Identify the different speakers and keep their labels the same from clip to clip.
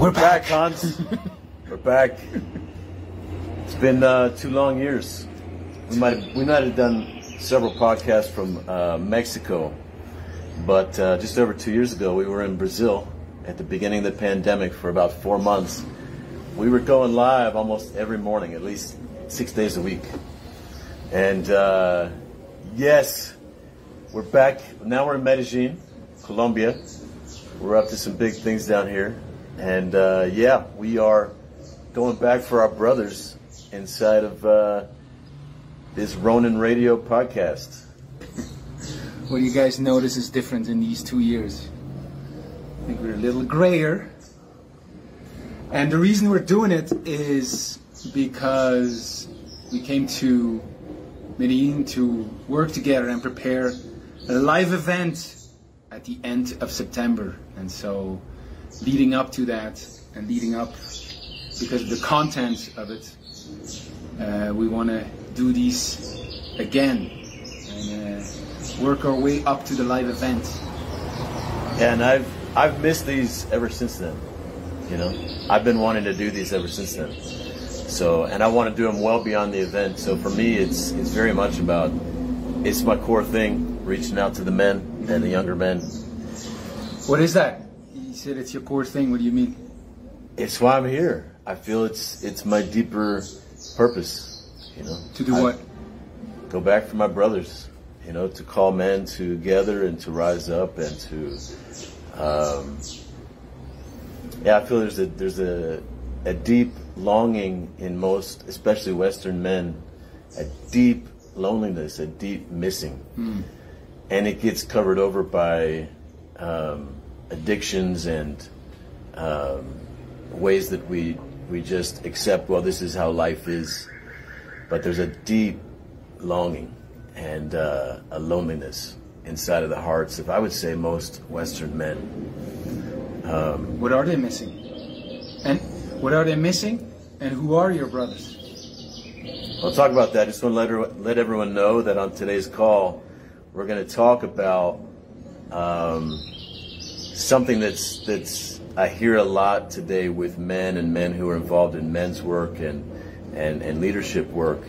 Speaker 1: We're back.
Speaker 2: Hans. We're back. It's been uh, two long years. We might we might have done several podcasts from uh, Mexico, but uh, just over two years ago, we were in Brazil at the beginning of the pandemic for about four months. We were going live almost every morning, at least six days a week. And uh, yes, we're back. Now we're in Medellin, Colombia. We're up to some big things down here. And uh, yeah, we are going back for our brothers inside of uh, this Ronin Radio podcast.
Speaker 1: What do you guys notice is different in these two years? I think we're a little grayer. And the reason we're doing it is because we came to Medellin to work together and prepare a live event at the end of September. And so, leading up to that and leading up because of the content of it, uh, we want to do these again and uh, work our way up to the live event.
Speaker 2: And I've I've missed these ever since then. You know, I've been wanting to do these ever since then. So, and I want to do them well beyond the event. So for me, it's it's very much about it's my core thing, reaching out to the men and the younger men.
Speaker 1: What is that? Said it's your core thing. What do you mean?
Speaker 2: It's why I'm here. I feel it's it's my deeper purpose. You know,
Speaker 1: To do
Speaker 2: I-
Speaker 1: what?
Speaker 2: Go back for my brothers. You know, to call men together and to rise up and to. Um, yeah, I feel there's a there's a a deep longing in most, especially Western men, a deep loneliness, a deep missing, and it gets covered over by um, addictions and um, ways that we we just accept. Well, this is how life is, but there's a deep longing and uh, a loneliness inside of the hearts of I would say most Western men.
Speaker 1: What are they missing? And what are they missing? And who are your brothers?
Speaker 2: I'll talk about that. Just want to let, let everyone know that on today's call, we're going to talk about um, something that's that's I hear a lot today with men and men who are involved in men's work and and, and leadership work,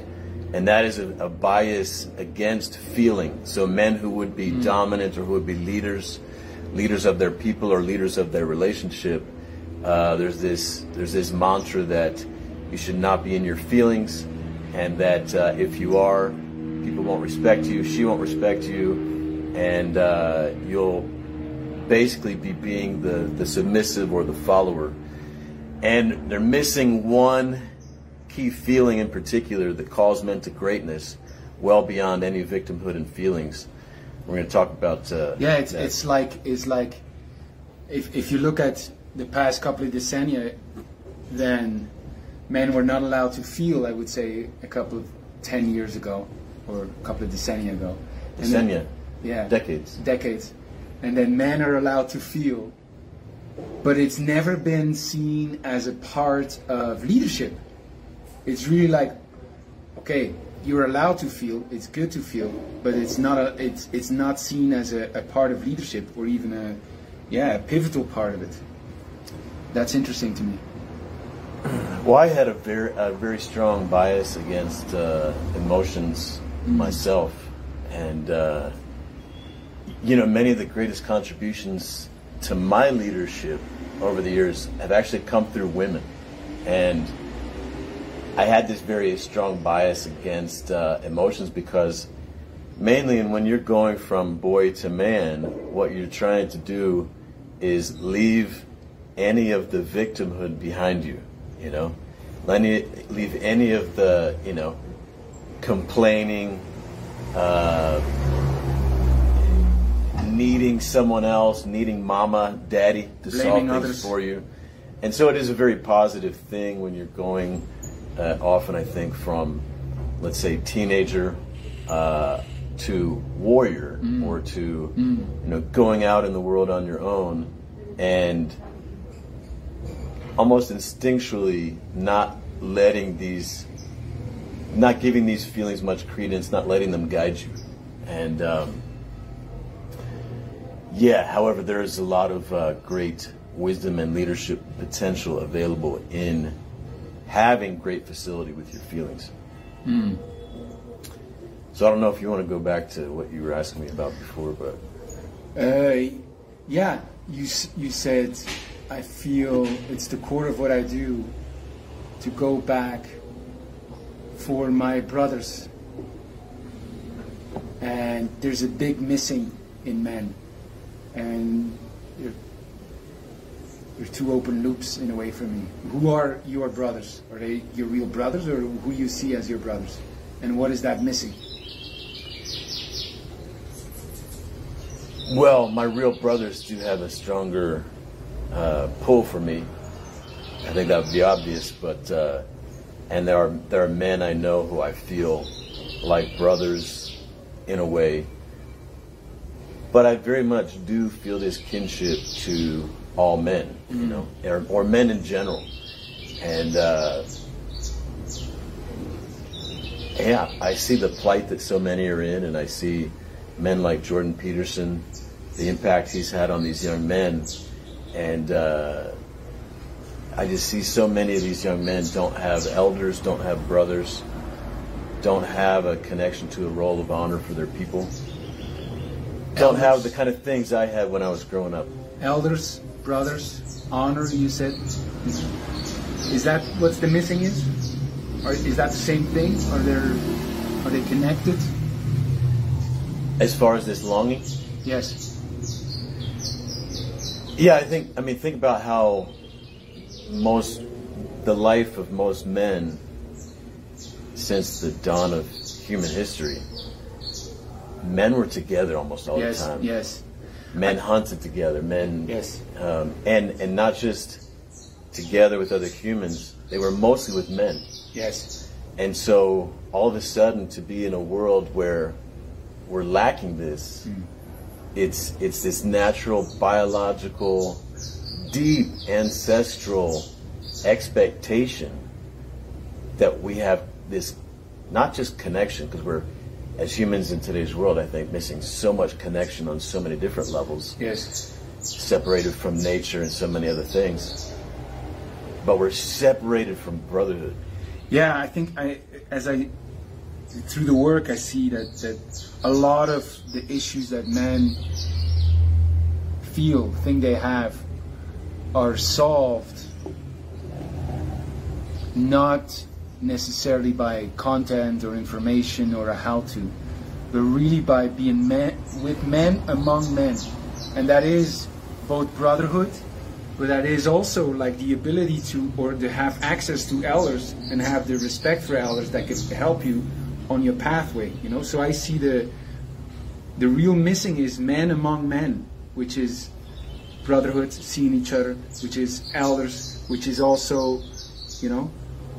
Speaker 2: and that is a, a bias against feeling. So men who would be dominant or who would be leaders, leaders of their people or leaders of their relationship. Uh, there's this there's this mantra that you should not be in your feelings, and that uh, if you are, people won't respect you. She won't respect you, and uh, you'll basically be being the the submissive or the follower. And they're missing one key feeling in particular that calls men to greatness, well beyond any victimhood and feelings. We're going to talk about. Uh,
Speaker 1: Yeah, it's
Speaker 2: that.
Speaker 1: it's like it's like if if you look at the past couple of decennia, then men were not allowed to feel. I would say a couple of ten years ago, or a couple of decennia ago. And then-
Speaker 2: Decennia.
Speaker 1: yeah,
Speaker 2: decades.
Speaker 1: decades, and then men are allowed to feel, but it's never been seen as a part of leadership. It's really like, okay, you're allowed to feel. It's good to feel, but it's not a. It's it's not seen as a, a part of leadership or even a, yeah, a pivotal part of it. That's interesting to me.
Speaker 2: Well, I had a very, a very strong bias against uh, emotions myself, and uh, you know, many of the greatest contributions to my leadership over the years have actually come through women, and I had this very strong bias against uh, emotions because mainly, and when you're going from boy to man, what you're trying to do is leave any of the victimhood behind you. You know, any, leave any of the you know complaining, uh, needing someone else, needing mama, daddy to solve things
Speaker 1: others.
Speaker 2: for you, and so it is a very positive thing when you're going. Uh, often, I think from let's say teenager uh, to warrior or to you know going out in the world on your own and almost instinctually not letting these not giving these feelings much credence not letting them guide you and um, yeah however there is a lot of uh, great wisdom and leadership potential available in having great facility with your feelings.
Speaker 1: Mm.
Speaker 2: So I don't know if you want to go back to what you were asking me about before, but
Speaker 1: uh, yeah, you you said I feel it's the core of what I do to go back for my brothers, and there's a big missing in men, and there are two open loops in a way for me. Who are your brothers? Are they your real brothers, or who you see as your brothers? And what is that missing?
Speaker 2: Well, my real brothers do have a stronger uh, pull for me. I think that would be obvious, but uh, and there are there are men I know who I feel like brothers in a way. But I very much do feel this kinship to all men, you mm. know, or, or, men in general, and uh, yeah, I see the plight that so many are in, and I see men like Jordan Peterson the impact he's had on these young men. And uh, I just see so many of these young men don't have elders, don't have brothers, don't have a connection to a role of honor for their people, don't have the kind of things I had when I was growing up.
Speaker 1: Elders, brothers, honor, you said. Is that what's the missing is? Or is that the same thing? Are there are they connected?
Speaker 2: As far as this longing?
Speaker 1: Yes.
Speaker 2: Yeah, I think. I mean, think about how most the life of most men since the dawn of human history, men were together almost all
Speaker 1: yes,
Speaker 2: the time.
Speaker 1: Yes.
Speaker 2: Men hunted together. Men.
Speaker 1: Yes.
Speaker 2: Um, and and not just together with other humans. They were mostly with men.
Speaker 1: Yes.
Speaker 2: And so all of a sudden, to be in a world where we're lacking this. Mm it's it's this natural biological deep ancestral expectation that we have this not just connection because we're as humans in today's world i think missing so much connection on so many different levels.
Speaker 1: Yes.
Speaker 2: Separated from nature and so many other things. But we're separated from brotherhood.
Speaker 1: Yeah i think i as i through the work, I see that, that a lot of the issues that men feel, think they have, are solved not necessarily by content or information or a how-to, but really by being men, with men among men, and that is both brotherhood, but that is also like the ability to or to have access to elders and have the respect for elders that can help you on your pathway. You know, so I see the the real missing is men among men, which is brotherhood, seeing each other, which is elders, which is also, you know,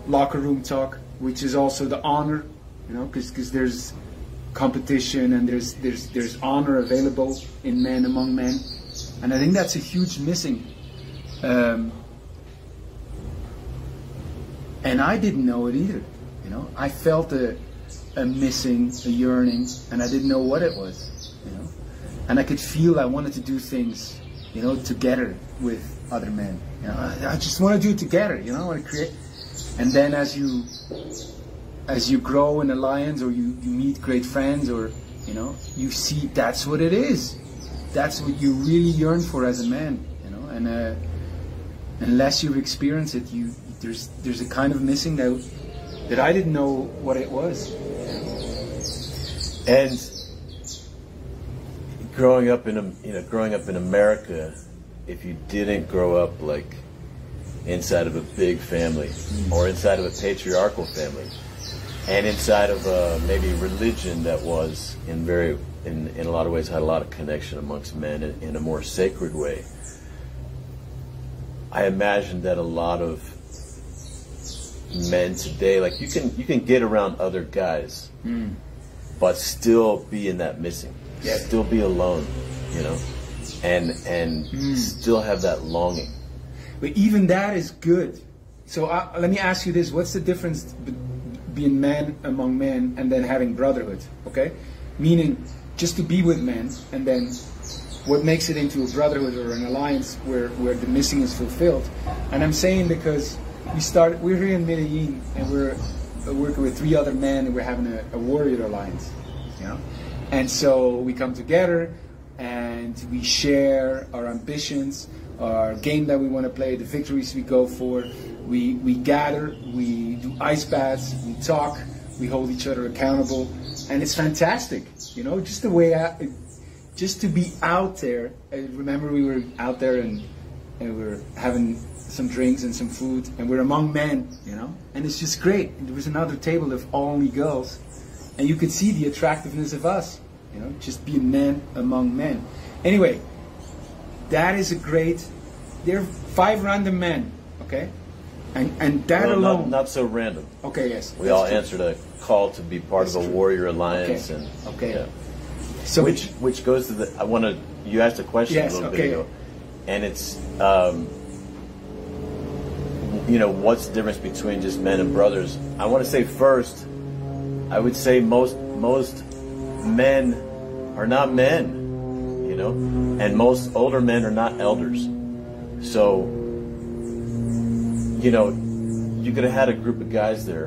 Speaker 1: locker room talk, which is also the honor, you know, because there's competition and there's there's there's honor available in men among men, and I think that's a huge missing. Um, and I didn't know it either. You know, I felt a a missing, a yearning, and I didn't know what it was, you know. And I could feel I wanted to do things, you know, together with other men. You know, I, I just want to do it together, you know, I want to create. And then as you as you grow in alliance or you, you meet great friends or you know, you see that's what it is. That's what you really yearn for as a man, you know, and uh, unless you've experienced it, you there's there's a kind of missing that that I didn't know what it was.
Speaker 2: And growing up in you know growing up in America, if you didn't grow up like inside of a big family or inside of a patriarchal family, and inside of a maybe religion that was in very in, in a lot of ways had a lot of connection amongst men in, in a more sacred way. I imagine that a lot of men today, like you can you can get around other guys.
Speaker 1: Mm
Speaker 2: but still be in that missing.
Speaker 1: Yeah.
Speaker 2: Still be alone, you know, and and mm. still have that longing.
Speaker 1: But even that is good. So let me ask you this: What's the difference be- being man among men and then having brotherhood? Okay, meaning just to be with men and then what makes it into a brotherhood or an alliance where, where the missing is fulfilled. And I'm saying because we started, we're here in Medellin and we're working with three other men and we're having a, a warrior alliance, know? And so we come together and we share our ambitions, our game that we want to play, the victories we go for. We, we gather, we do ice baths, we talk, we hold each other accountable, and it's fantastic. You know, just the way I, just to be out there. I remember we were out there and, and we were having some drinks and some food, and we're among men, you know, and it's just great. There was another table of only girls, and you could see the attractiveness of us, you know, just being men among men. Anyway, that is a great. They're five random men, okay, and and that
Speaker 2: Well,
Speaker 1: alone.
Speaker 2: not, not so random.
Speaker 1: okay, yes.
Speaker 2: We all
Speaker 1: true.
Speaker 2: answered a call to be part
Speaker 1: That's
Speaker 2: of a
Speaker 1: true.
Speaker 2: warrior alliance,
Speaker 1: Okay.
Speaker 2: and
Speaker 1: Okay.
Speaker 2: yeah.
Speaker 1: So
Speaker 2: which which goes to the. I want to. You asked a question
Speaker 1: Yes,
Speaker 2: a little
Speaker 1: okay.
Speaker 2: bit ago, and it's. Um, you know what's the difference between just men and brothers? I want to say first, I would say most most men are not men, you know, and most older men are not elders. So, you know, you could have had a group of guys there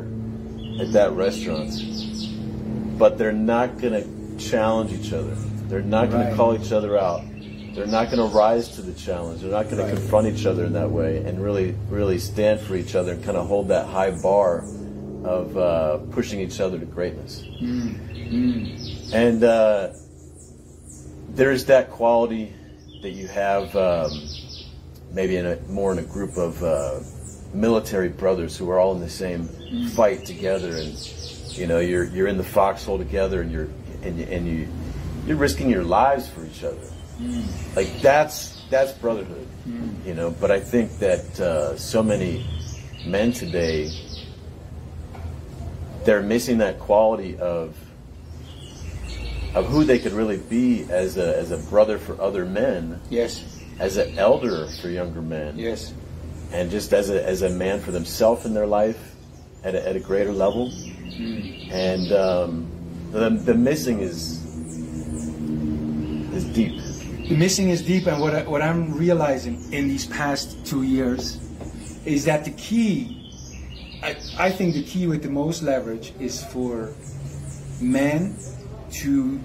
Speaker 2: at that restaurant, but they're not going to challenge each other. They're not going
Speaker 1: Right.
Speaker 2: to call each other out. They're not going to rise to the challenge. They're not going
Speaker 1: Right.
Speaker 2: to confront each other in that way and really, really stand for each other and kind of hold that high bar of uh, pushing each other to greatness. And uh, there's that quality that you have um, maybe in a more in a group of uh, military brothers who are all in the same fight together, and you know you're you're in the foxhole together, and you're and you, and you you're risking your lives for each other. Like that's that's brotherhood, you know. But I think that uh, so many men today they're missing that quality of of who they could really be as a as a brother for other men,
Speaker 1: yes,
Speaker 2: as an elder for younger men,
Speaker 1: yes,
Speaker 2: and just as a as a man for themselves in their life at a, at a greater level. And um, the the missing is is deep.
Speaker 1: the missing is deep, and what I, what I'm realizing in these past two years is that the key. I, I think the key with the most leverage is for men to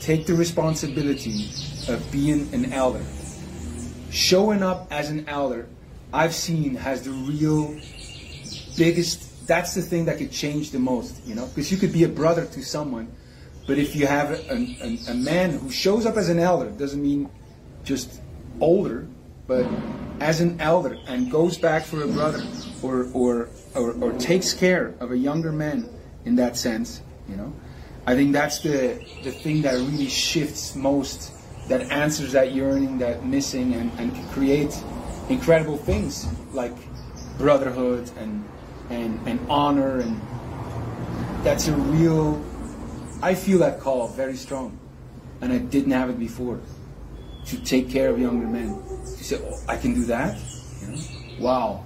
Speaker 1: take the responsibility of being an elder. Showing up as an elder, I've seen has the real biggest. That's the thing that could change the most, you know, because you could be a brother to someone, but if you have a, a, man who shows up as an elder, doesn't mean just older, but as an elder and goes back for a brother, or or or, or takes care of a younger man in that sense, you know, I think that's the the thing that really shifts most, that answers that yearning, that missing, and, and can create incredible things like brotherhood and and and honor, and that's a real. I feel that call very strong, and I didn't have it before. To take care of younger men, to say, oh, I can do that, you know, wow,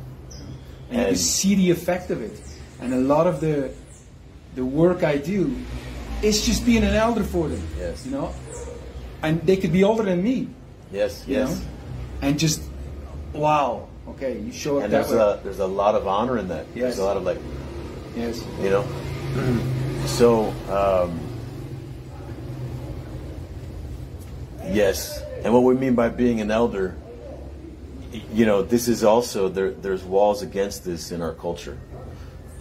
Speaker 1: and, you
Speaker 2: And-
Speaker 1: see the effect of it, and a lot of the the work I do is just being an elder for them.
Speaker 2: Yes.
Speaker 1: You know? And they could be older than me.
Speaker 2: Yes, yes.
Speaker 1: know? And just wow. Okay, you show up
Speaker 2: And
Speaker 1: that
Speaker 2: there's
Speaker 1: way.
Speaker 2: a there's a lot of honor in that. There's
Speaker 1: Yes.
Speaker 2: a lot of like
Speaker 1: yes.
Speaker 2: you know. So um, yes, and what we mean by being an elder, you know, this is also there. There's walls against this in our culture,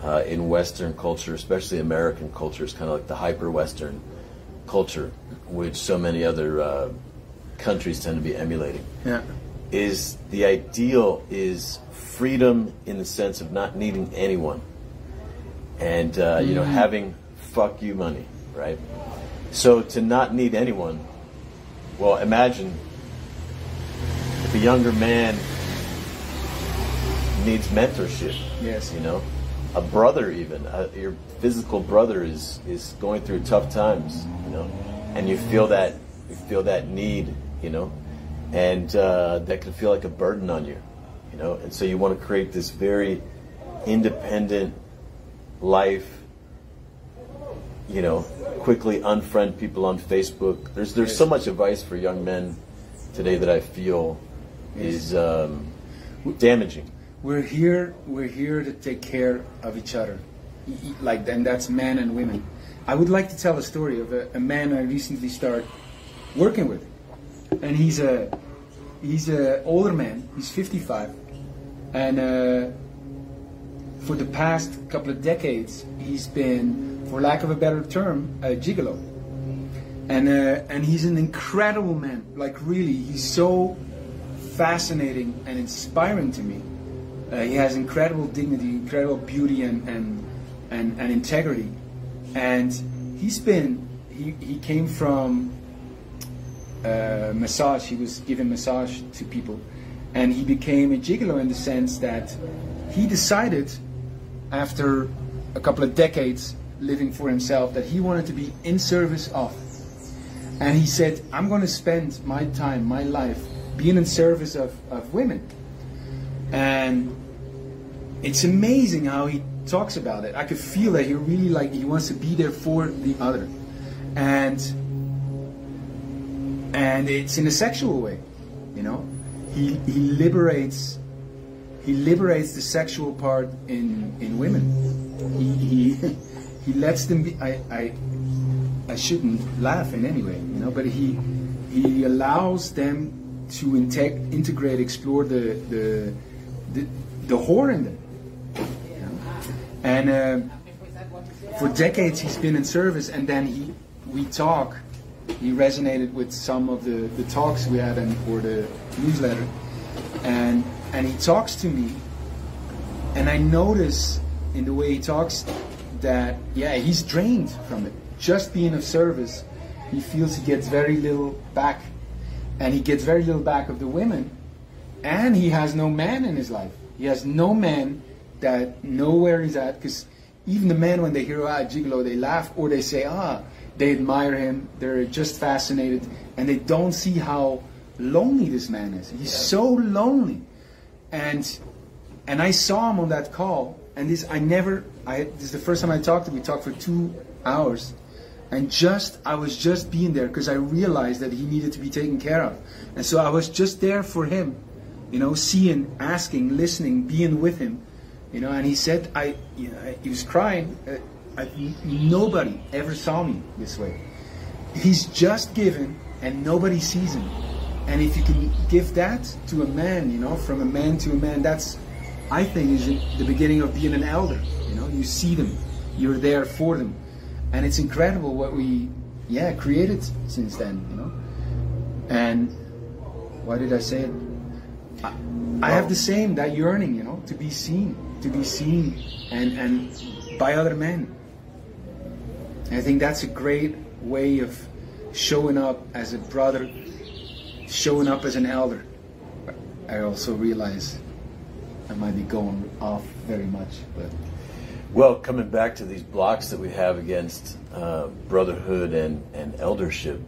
Speaker 2: uh, in Western culture, especially American culture. It's kind of like the hyper Western culture, which so many other uh, countries tend to be emulating
Speaker 1: Yeah.
Speaker 2: is the ideal is freedom in the sense of not needing anyone and uh, you know having fuck you money right so to not need anyone well imagine if a younger man needs mentorship
Speaker 1: Yes.
Speaker 2: you know a brother even uh your physical brother is is going through tough times you know and you feel that you feel that need you know and uh, that can feel like a burden on you you know and so you want to create this very independent life you know quickly unfriend people on Facebook. There's there's so much advice for young men today that I feel is um, damaging.
Speaker 1: We're here. We're here to take care of each other, like, and that's men and women. I would like to tell a story of a, a man I recently started working with, and he's a he's a older man. He's 55, and uh, for the past couple of decades, he's been, for lack of a better term, a gigolo. And uh, and he's an incredible man. Like really, he's so fascinating and inspiring to me. Uh, he has incredible dignity, incredible beauty, and and, and, and integrity. And he's been he, he came from uh, massage. He was giving massage to people, and he became a gigolo in the sense that he decided after a couple of decades living for himself that he wanted to be in service of. And he said, I'm going to spend my time, my life, being in service of, of women. And it's amazing how he talks about it. I could feel that he really like he wants to be there for the other. And and it's in a sexual way, you know. He he liberates he liberates the sexual part in in women. He he he lets them be. I I I shouldn't laugh in any way, you know, but he he allows them to integ- integrate, explore the the the, the whore in them. And uh, for decades he's been in service, and then he we talk. He resonated with some of the, the talks we had and for the newsletter, and and he talks to me, and I notice in the way he talks that yeah he's drained from it. Just being of service, he feels he gets very little back, and he gets very little back of the women, and he has no man in his life. He has no man that know where he's at because even the men when they hear ah gigolo they laugh or they say ah they admire him. They're just fascinated. And they don't see how lonely this man is. He's so lonely. And and I saw him on that call. And this I never I this is the first time I talked to him. We talked for two hours. And just I was just being there because I realized that he needed to be taken care of. And so I was just there for him you know seeing asking listening being with him you know and he said I you know, he was crying. Uh, I, nobody ever saw me this way. He's just given and nobody sees him. And if you can give that to a man you know from a man to a man that's I think is the beginning of being an elder you know you see them you're there for them. And it's incredible what we yeah created since then you know. And why did I say it I, I have the same that yearning you know to be seen to be seen and and by other men. I think that's a great way of showing up as a brother showing up as an elder. I also realize I might be going off very much but
Speaker 2: Well, coming back to these blocks that we have against uh, brotherhood and, and eldership,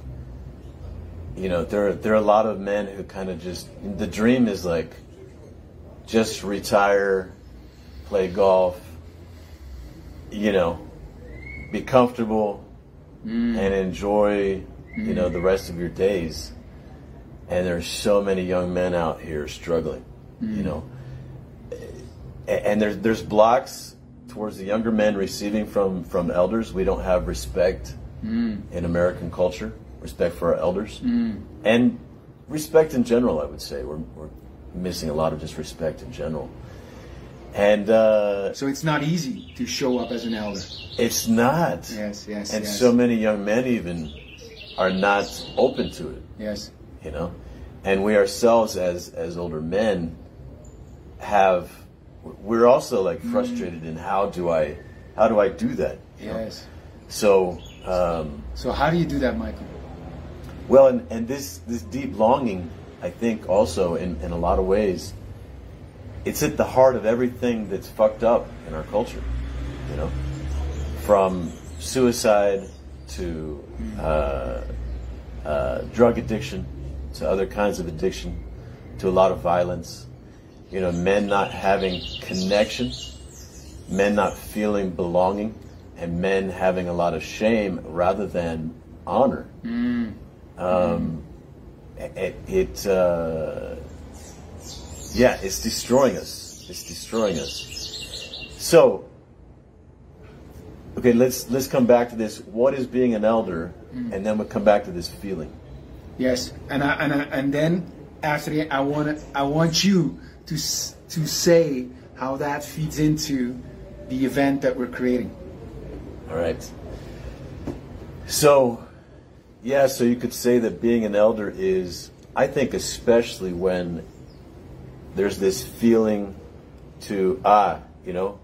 Speaker 2: you know, there there are a lot of men who kind of just the dream is like just retire, play golf, you know, be comfortable mm. and enjoy, you know, mm. the rest of your days. And there's so many young men out here struggling, you mm. know. And there's there's blocks towards the younger men receiving from from elders. We don't have respect in American culture, respect for our elders, and respect in general. I would say we're we're missing a lot of just respect in general. And uh,
Speaker 1: so it's not easy to show up as an elder
Speaker 2: it's not.
Speaker 1: yes yes
Speaker 2: and
Speaker 1: yes
Speaker 2: so many young men even are not open to it
Speaker 1: yes
Speaker 2: you know and we ourselves as as older men have we're also like
Speaker 1: Mm.
Speaker 2: frustrated in how do i how do i do that you know?
Speaker 1: yes
Speaker 2: so um
Speaker 1: so how do you do that Michael
Speaker 2: well and and this this deep longing i think also in in a lot of ways it's at the heart of everything that's fucked up in our culture you know from suicide to uh, uh, drug addiction to other kinds of addiction to a lot of violence you know men not having connection men not feeling belonging and men having a lot of shame rather than honor.
Speaker 1: Mm.
Speaker 2: Um, it, it uh, yeah, it's destroying us. It's destroying us. So, okay, let's let's come back to this. What is being an elder, and then we'll come back to this feeling.
Speaker 1: Yes, and I, and I, and then after that, I want I want you to to say how that feeds into the event that we're creating.
Speaker 2: All right. So, yeah, so you could say that being an elder is, I think, especially when there's this feeling to, ah, you know,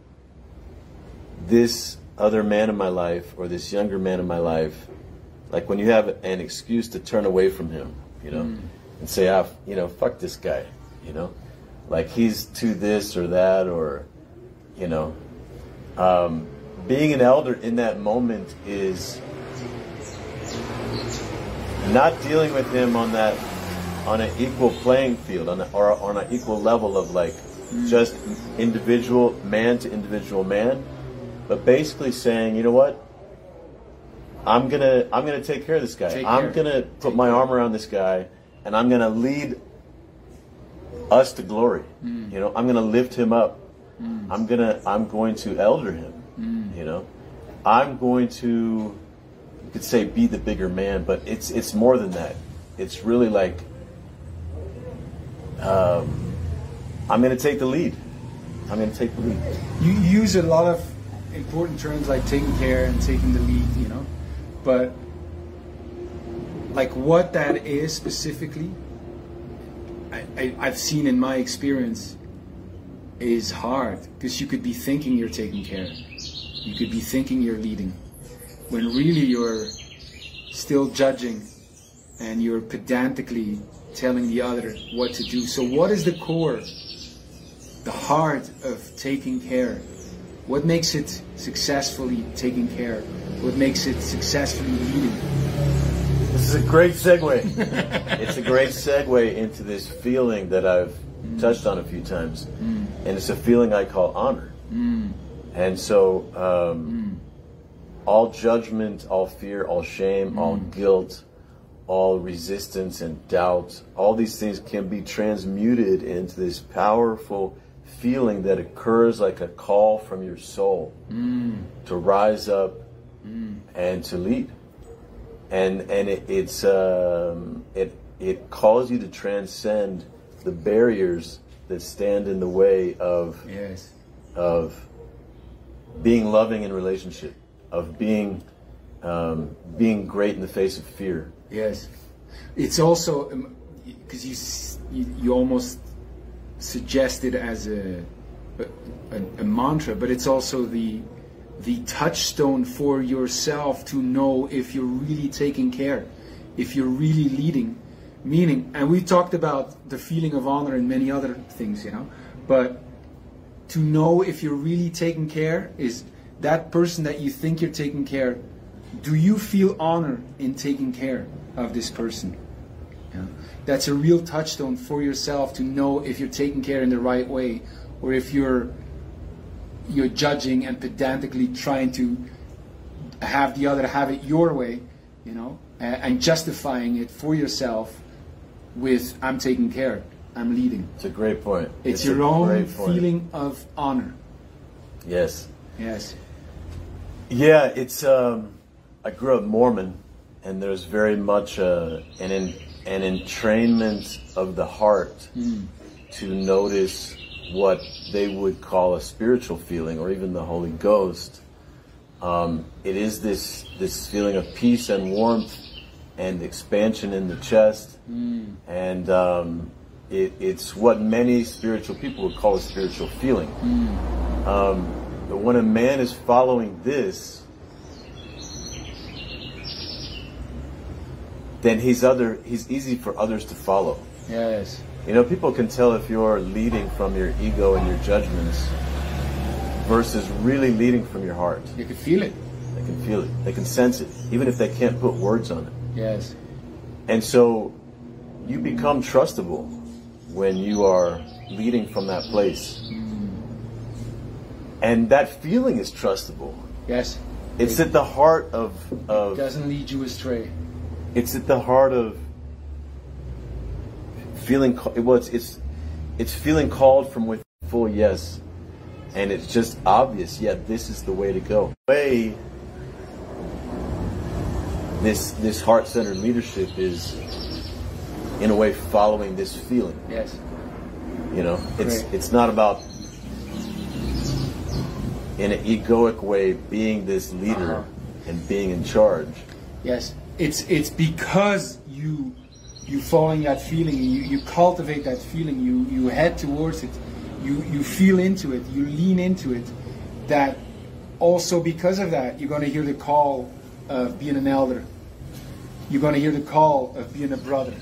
Speaker 2: this other man in my life or this younger man in my life, like when you have an excuse to turn away from him, you know, and say, ah, you know, fuck this guy, you know, like he's to this or that or, you know, um, being an elder in that moment is not dealing with him on that on an equal playing field on a, or on an equal level of like mm. just individual man to individual man but basically saying you know what? I'm gonna i'm gonna take care of this guy.
Speaker 1: Take
Speaker 2: i'm
Speaker 1: care.
Speaker 2: gonna put my arm around this guy and i'm gonna lead us to glory. Mm. You know i'm gonna lift him up. Mm. I'm gonna i'm going to elder him you know? I'm going to could say be the bigger man but it's it's more than that. It's really like um, i'm going to take the lead. I'm going to take the lead.
Speaker 1: You use a lot of important terms like taking care and taking the lead, you know, but like what that is specifically, I, I, I've seen in my experience is hard. Because you could be thinking you're taking care, you could be thinking you're leading, when really you're still judging and you're pedantically telling the other what to do. So, what is the core? the heart of taking care. What makes it successfully taking care? What makes it successfully leading?
Speaker 2: This is a great segue. it's a great segue into this feeling that I've mm. touched on a few times, mm. and it's a feeling I call honor. Mm. And so, um, all judgment, all fear, all shame, all mm. guilt, all resistance and doubt, all these things can be transmuted into this powerful feeling that occurs like a call from your soul mm. to rise up mm. and to lead. And and it, it's um, it it calls you to transcend the barriers that stand in the way of
Speaker 1: Yes.
Speaker 2: of being loving in relationship, of being um, being great in the face of fear.
Speaker 1: Yes. It's also because you, you you almost suggest it as a, a a mantra, but it's also the the touchstone for yourself to know if you're really taking care, if you're really leading. Meaning, and we talked about the feeling of honor and many other things, you know, but to know if you're really taking care is that person that you think you're taking care do you feel honor in taking care of this person Yeah. that's a real touchstone for yourself to know if you're taking care in the right way or if you're you're judging and pedantically trying to have the other have it your way you know and justifying it for yourself with i'm taking care i'm leading
Speaker 2: It's a great point.
Speaker 1: it's,
Speaker 2: a
Speaker 1: your own feeling of honor
Speaker 2: Yes.
Speaker 1: yes
Speaker 2: Yeah, it's. Um, I grew up Mormon, and there's very much uh, an en- an entrainment of the heart to notice what they would call a spiritual feeling, or even the Holy Ghost. Um, it is this this feeling of peace and warmth and expansion in the chest, and um, it, it's what many spiritual people would call a spiritual feeling. Um, but when a man is following this, then he's other he's easy for others to follow.
Speaker 1: yes
Speaker 2: You know, people can tell if you're leading from your ego and your judgments versus really leading from your heart.
Speaker 1: you can feel it
Speaker 2: They can feel it. They can sense it, even if they can't put words on it.
Speaker 1: yes
Speaker 2: And so you become trustable when you are leading from that place. And that feeling is trustable.
Speaker 1: yes
Speaker 2: It's at the heart of of
Speaker 1: doesn't lead you astray.
Speaker 2: it's at the heart of feeling well it's it's it's feeling called from with full yes and it's just obvious yeah this is the way to go way this this heart-centered leadership is in a way following this feeling
Speaker 1: Yes.
Speaker 2: you know it's
Speaker 1: Right.
Speaker 2: it's not about in an egoic way being this leader
Speaker 1: Uh-huh.
Speaker 2: and being in charge
Speaker 1: Yes. It's it's because you you following that feeling, you, you cultivate that feeling, you, you head towards it, you, you feel into it, you lean into it, that also because of that you're gonna hear the call of being an elder. You're gonna hear the call of being a brother.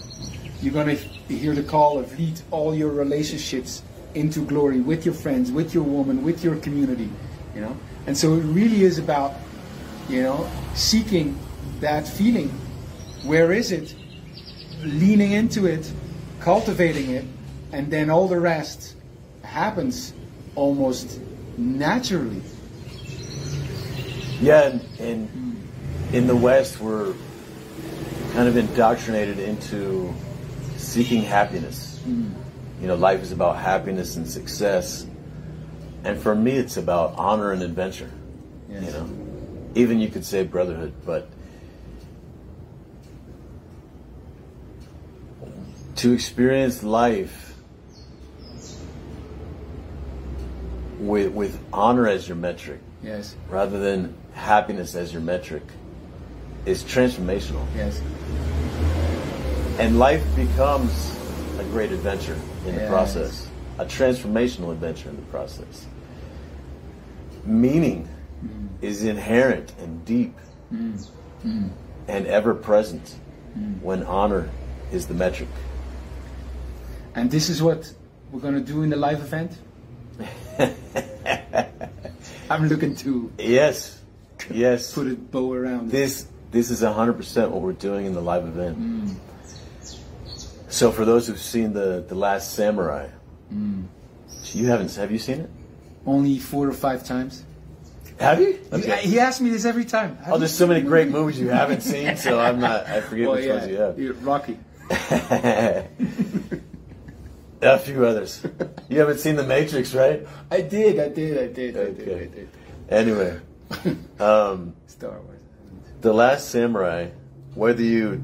Speaker 1: You're gonna hear the call of lead all your relationships into glory with your friends, with your woman, with your community. You know? And so it really is about you know, seeking that feeling. Where is it? Leaning into it, cultivating it, and then all the rest happens almost naturally.
Speaker 2: Yeah, and, and in the West, we're kind of indoctrinated into seeking happiness. Mm. You know, life is about happiness and success. And for me, it's about honor and adventure.
Speaker 1: Yes.
Speaker 2: You know, even you could say brotherhood, but to experience life with with honor as your metric,
Speaker 1: Yes,
Speaker 2: rather than happiness as your metric is transformational.
Speaker 1: yes,
Speaker 2: And life becomes a great adventure in the process, a transformational adventure in the process. Meaning is inherent and deep and ever present when honor is the metric.
Speaker 1: And this is what we're going to do in the live event. I'm looking to
Speaker 2: Yes, yes.
Speaker 1: put a bow around it.
Speaker 2: This this is hundred percent what we're doing in the live event. Mm. So for those who've seen the the Last Samurai, mm. you haven't have you seen it?
Speaker 1: Only four or five times.
Speaker 2: Have you?
Speaker 1: He, he asks me this every time. Have
Speaker 2: Oh, there's so many great movies you haven't seen, so I'm not. I forget
Speaker 1: Well,
Speaker 2: which
Speaker 1: yeah,
Speaker 2: ones you have.
Speaker 1: yeah, Rocky.
Speaker 2: A few others. You haven't seen The Matrix, right?
Speaker 1: I did, I did, I did, I did, I did.
Speaker 2: Anyway, um,
Speaker 1: Star Wars.
Speaker 2: The Last Samurai, whether you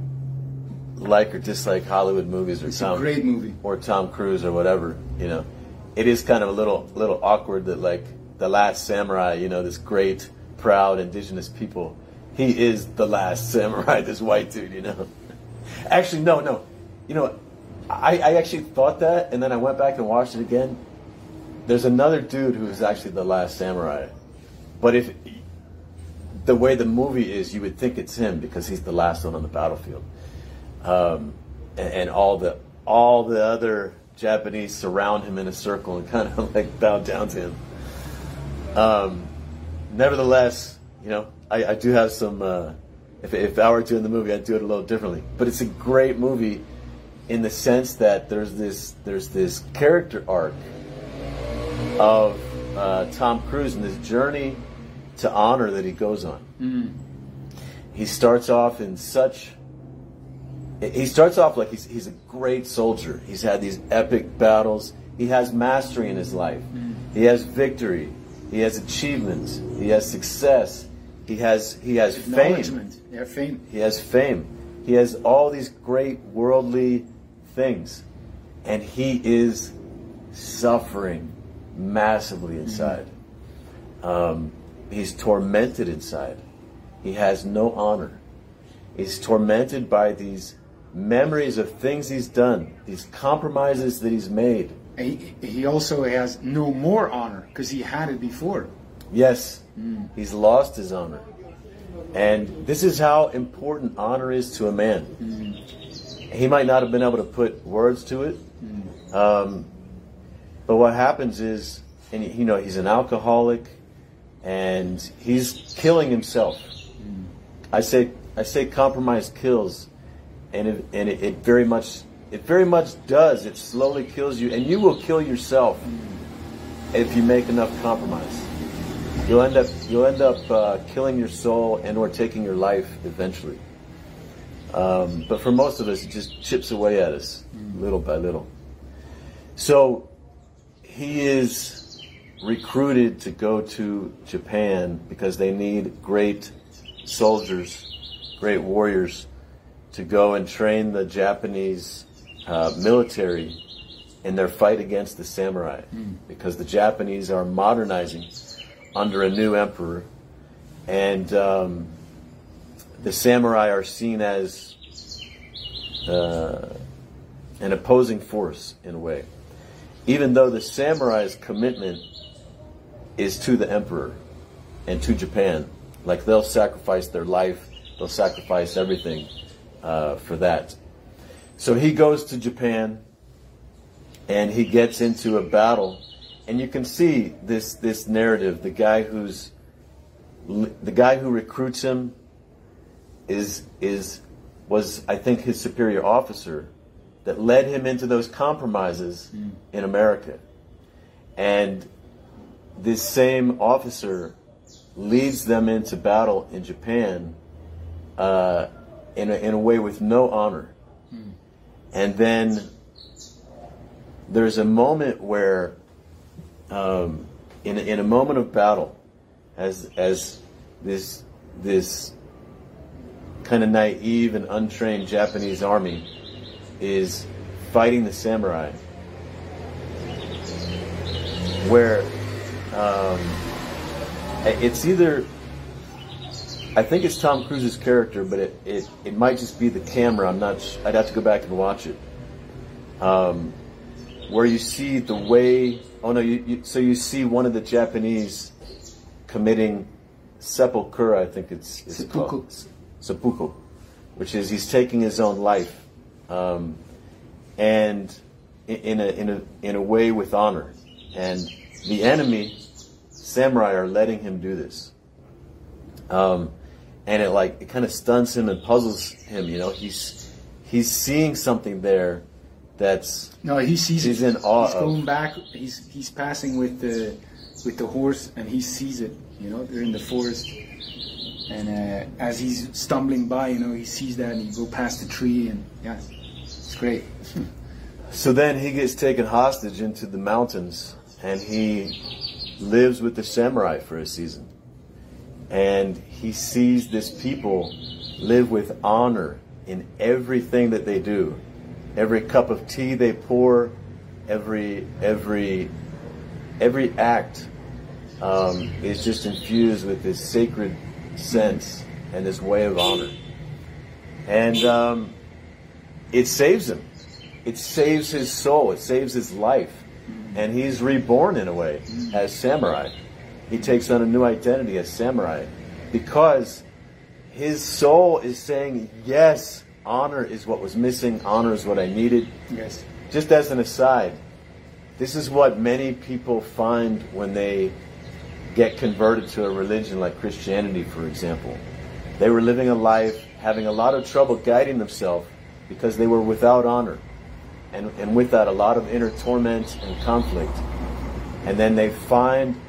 Speaker 2: like or dislike Hollywood movies or
Speaker 1: It's a
Speaker 2: Tom
Speaker 1: great movie.
Speaker 2: or Tom Cruise or whatever, you know, it is kind of a little little awkward that like the Last Samurai, you know, this great proud indigenous people, he is the last samurai, this white dude, you know. Actually, no, no, you know, I, I actually thought that, and then I went back and watched it again. There's another dude who is actually the last samurai, but if the way the movie is, you would think it's him because he's the last one on the battlefield, um, and, and all the all the other Japanese surround him in a circle and kind of like bow down to him. Um, nevertheless, you know, I, I do have some. Uh, if if I were doing the movie, I'd do it a little differently. But it's a great movie in the sense that there's this there's this character arc of uh, Tom Cruise and this journey to honor that he goes on. He starts off in such. He starts off like he's he's a great soldier. He's had these epic battles. He has mastery in his life. He has victory. He has achievements. He has success. He has he has fame.
Speaker 1: Yeah, fame.
Speaker 2: He has fame. He has all these great worldly things. And he is suffering massively inside. Um, he's tormented inside. He has no honor. He's tormented by these memories of things he's done, these compromises that he's made.
Speaker 1: He, he also has no more honor because he had it before.
Speaker 2: Yes, mm. he's lost his honor. And this is how important honor is to a man. Mm. He might not have been able to put words to it. Mm. Um, but what happens is, and you know, he's an alcoholic and he's killing himself. I say, I say compromise kills and it, and it, it very much, it very much does. It slowly kills you and you will kill yourself if you make enough compromise. you'll end up you'll end up uh, killing your soul and or taking your life eventually. Um, but for most of us, it just chips away at us little by little. So he is recruited to go to Japan because they need great soldiers, great warriors to go and train the Japanese uh, military in their fight against the samurai. Mm. because the Japanese are modernizing under a new emperor. And um, the samurai are seen as uh, an opposing force in a way. Even though the samurai's commitment is to the emperor and to Japan like they'll sacrifice their life they'll sacrifice everything uh, for that. So he goes to Japan and he gets into a battle and you can see this this narrative. The guy who's the guy who recruits him is is was I think his superior officer that led him into those compromises mm. in America. And this same officer leads them into battle in Japan uh, in, a, in a way with no honor. And then there's a moment where, um, in a, in a moment of battle, as as this this kind of naive and untrained Japanese army is fighting the samurai, where um, it's either I think it's Tom Cruise's character, but it, it, it might just be the camera. I'm not. I'd have to go back and watch it. Um, where you see the way. Oh no! You, you, so you see one of the Japanese committing seppuku. I think it's, it's seppuku. Called, seppuku, which is he's taking his own life, um, and in a in a in a way with honor, and the enemy samurai are letting him do this. Um, and it like it kind of stuns him and puzzles him. You know, he's he's seeing something there that's
Speaker 1: no, he sees
Speaker 2: he's
Speaker 1: it.
Speaker 2: in awe.
Speaker 1: He's going back. He's he's passing with the with the horse, and he sees it. You know, they're in the forest, and uh, as he's stumbling by, you know, he sees that, and he go past the tree, and yeah, it's great.
Speaker 2: so then he gets taken hostage into the mountains, and he lives with the samurai for a season, and he sees this people live with honor in everything that they do every cup of tea they pour, every every every act um, is just infused with this sacred sense and this way of honor, and um, it saves him. It saves his soul. It saves his life, and he's reborn in a way as samurai. He takes on a new identity as samurai because his soul is saying yes honor is what was missing, honor is what I needed.
Speaker 1: Yes.
Speaker 2: Just as an aside, this is what many people find when they get converted to a religion like Christianity, for example. They were living a life having a lot of trouble guiding themselves because they were without honor and, and with that a lot of inner torment and conflict. And then they find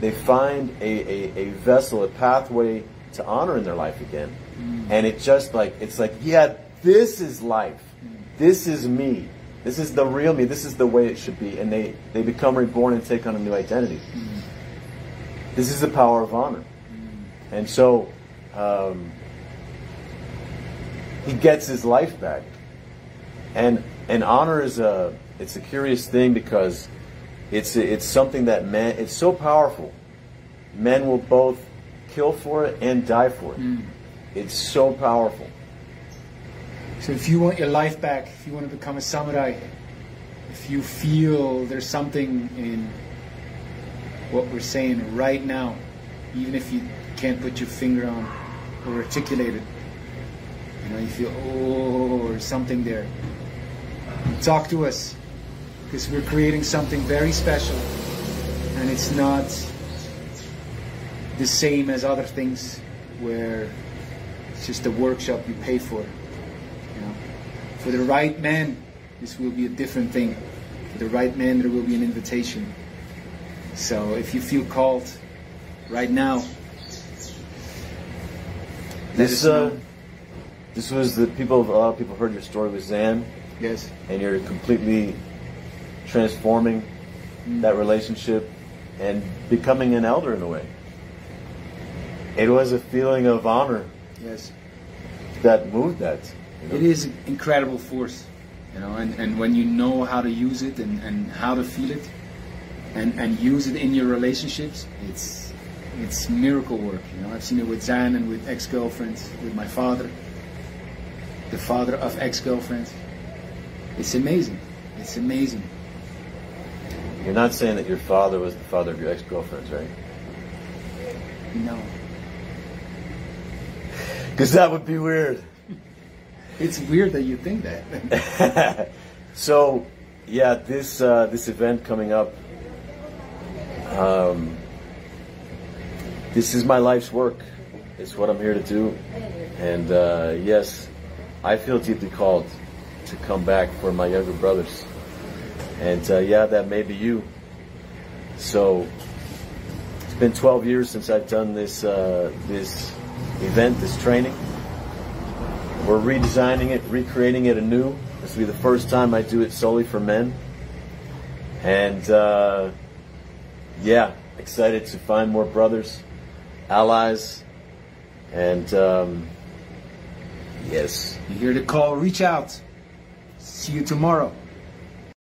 Speaker 2: they find a, a, a vessel, a pathway to honor in their life again. Mm. And it just like, it's like, yeah, this is life. Mm. This is me. This is the real me. This is the way it should be. And they, they become reborn and take on a new identity. Mm. This is the power of honor. And so, um, he gets his life back. And, and honor is a, it's a curious thing because it's, it's something that men, it's so powerful. Men will both kill for it and die for it. Mm. It's so powerful.
Speaker 1: So if you want your life back, if you want to become a samurai, if you feel there's something in what we're saying right now, even if you can't put your finger on or articulate it, you know, you feel, oh, or something there, talk to us because we're creating something very special and it's not the same as other things where it's just a workshop you pay for. You know, for the right man, this will be a different thing. For the right man, there will be an invitation. So if you feel called, right now.
Speaker 2: This uh, this was the people. A lot of people heard your story with Zan,
Speaker 1: yes,
Speaker 2: and you're completely transforming that relationship and becoming an elder in a way. It was a feeling of honor
Speaker 1: yes.
Speaker 2: that moved that. you know?
Speaker 1: It is an incredible force, you know, and, and when you know how to use it and, and how to feel it and, and use it in your relationships, it's it's miracle work. You know, I've seen it with Zan and with ex girlfriends, with my father, the father of ex girlfriends. It's amazing. It's amazing.
Speaker 2: You're not saying that your father was the father of your ex girlfriends, right?
Speaker 1: No.
Speaker 2: Because that would be weird.
Speaker 1: It's weird that you think that.
Speaker 2: so, yeah, this uh, this event coming up. Um, this is my life's work. It's what I'm here to do, and uh, yes, I feel deeply called to come back for my younger brothers. And uh, yeah, that may be you. So it's been 12 years since I've done this uh, this event, this training. We're redesigning it, recreating it anew. This will be the first time I do it solely for men. And uh, yeah, excited to find more brothers, allies, and um, yes.
Speaker 1: you hear the call, reach out. See you tomorrow.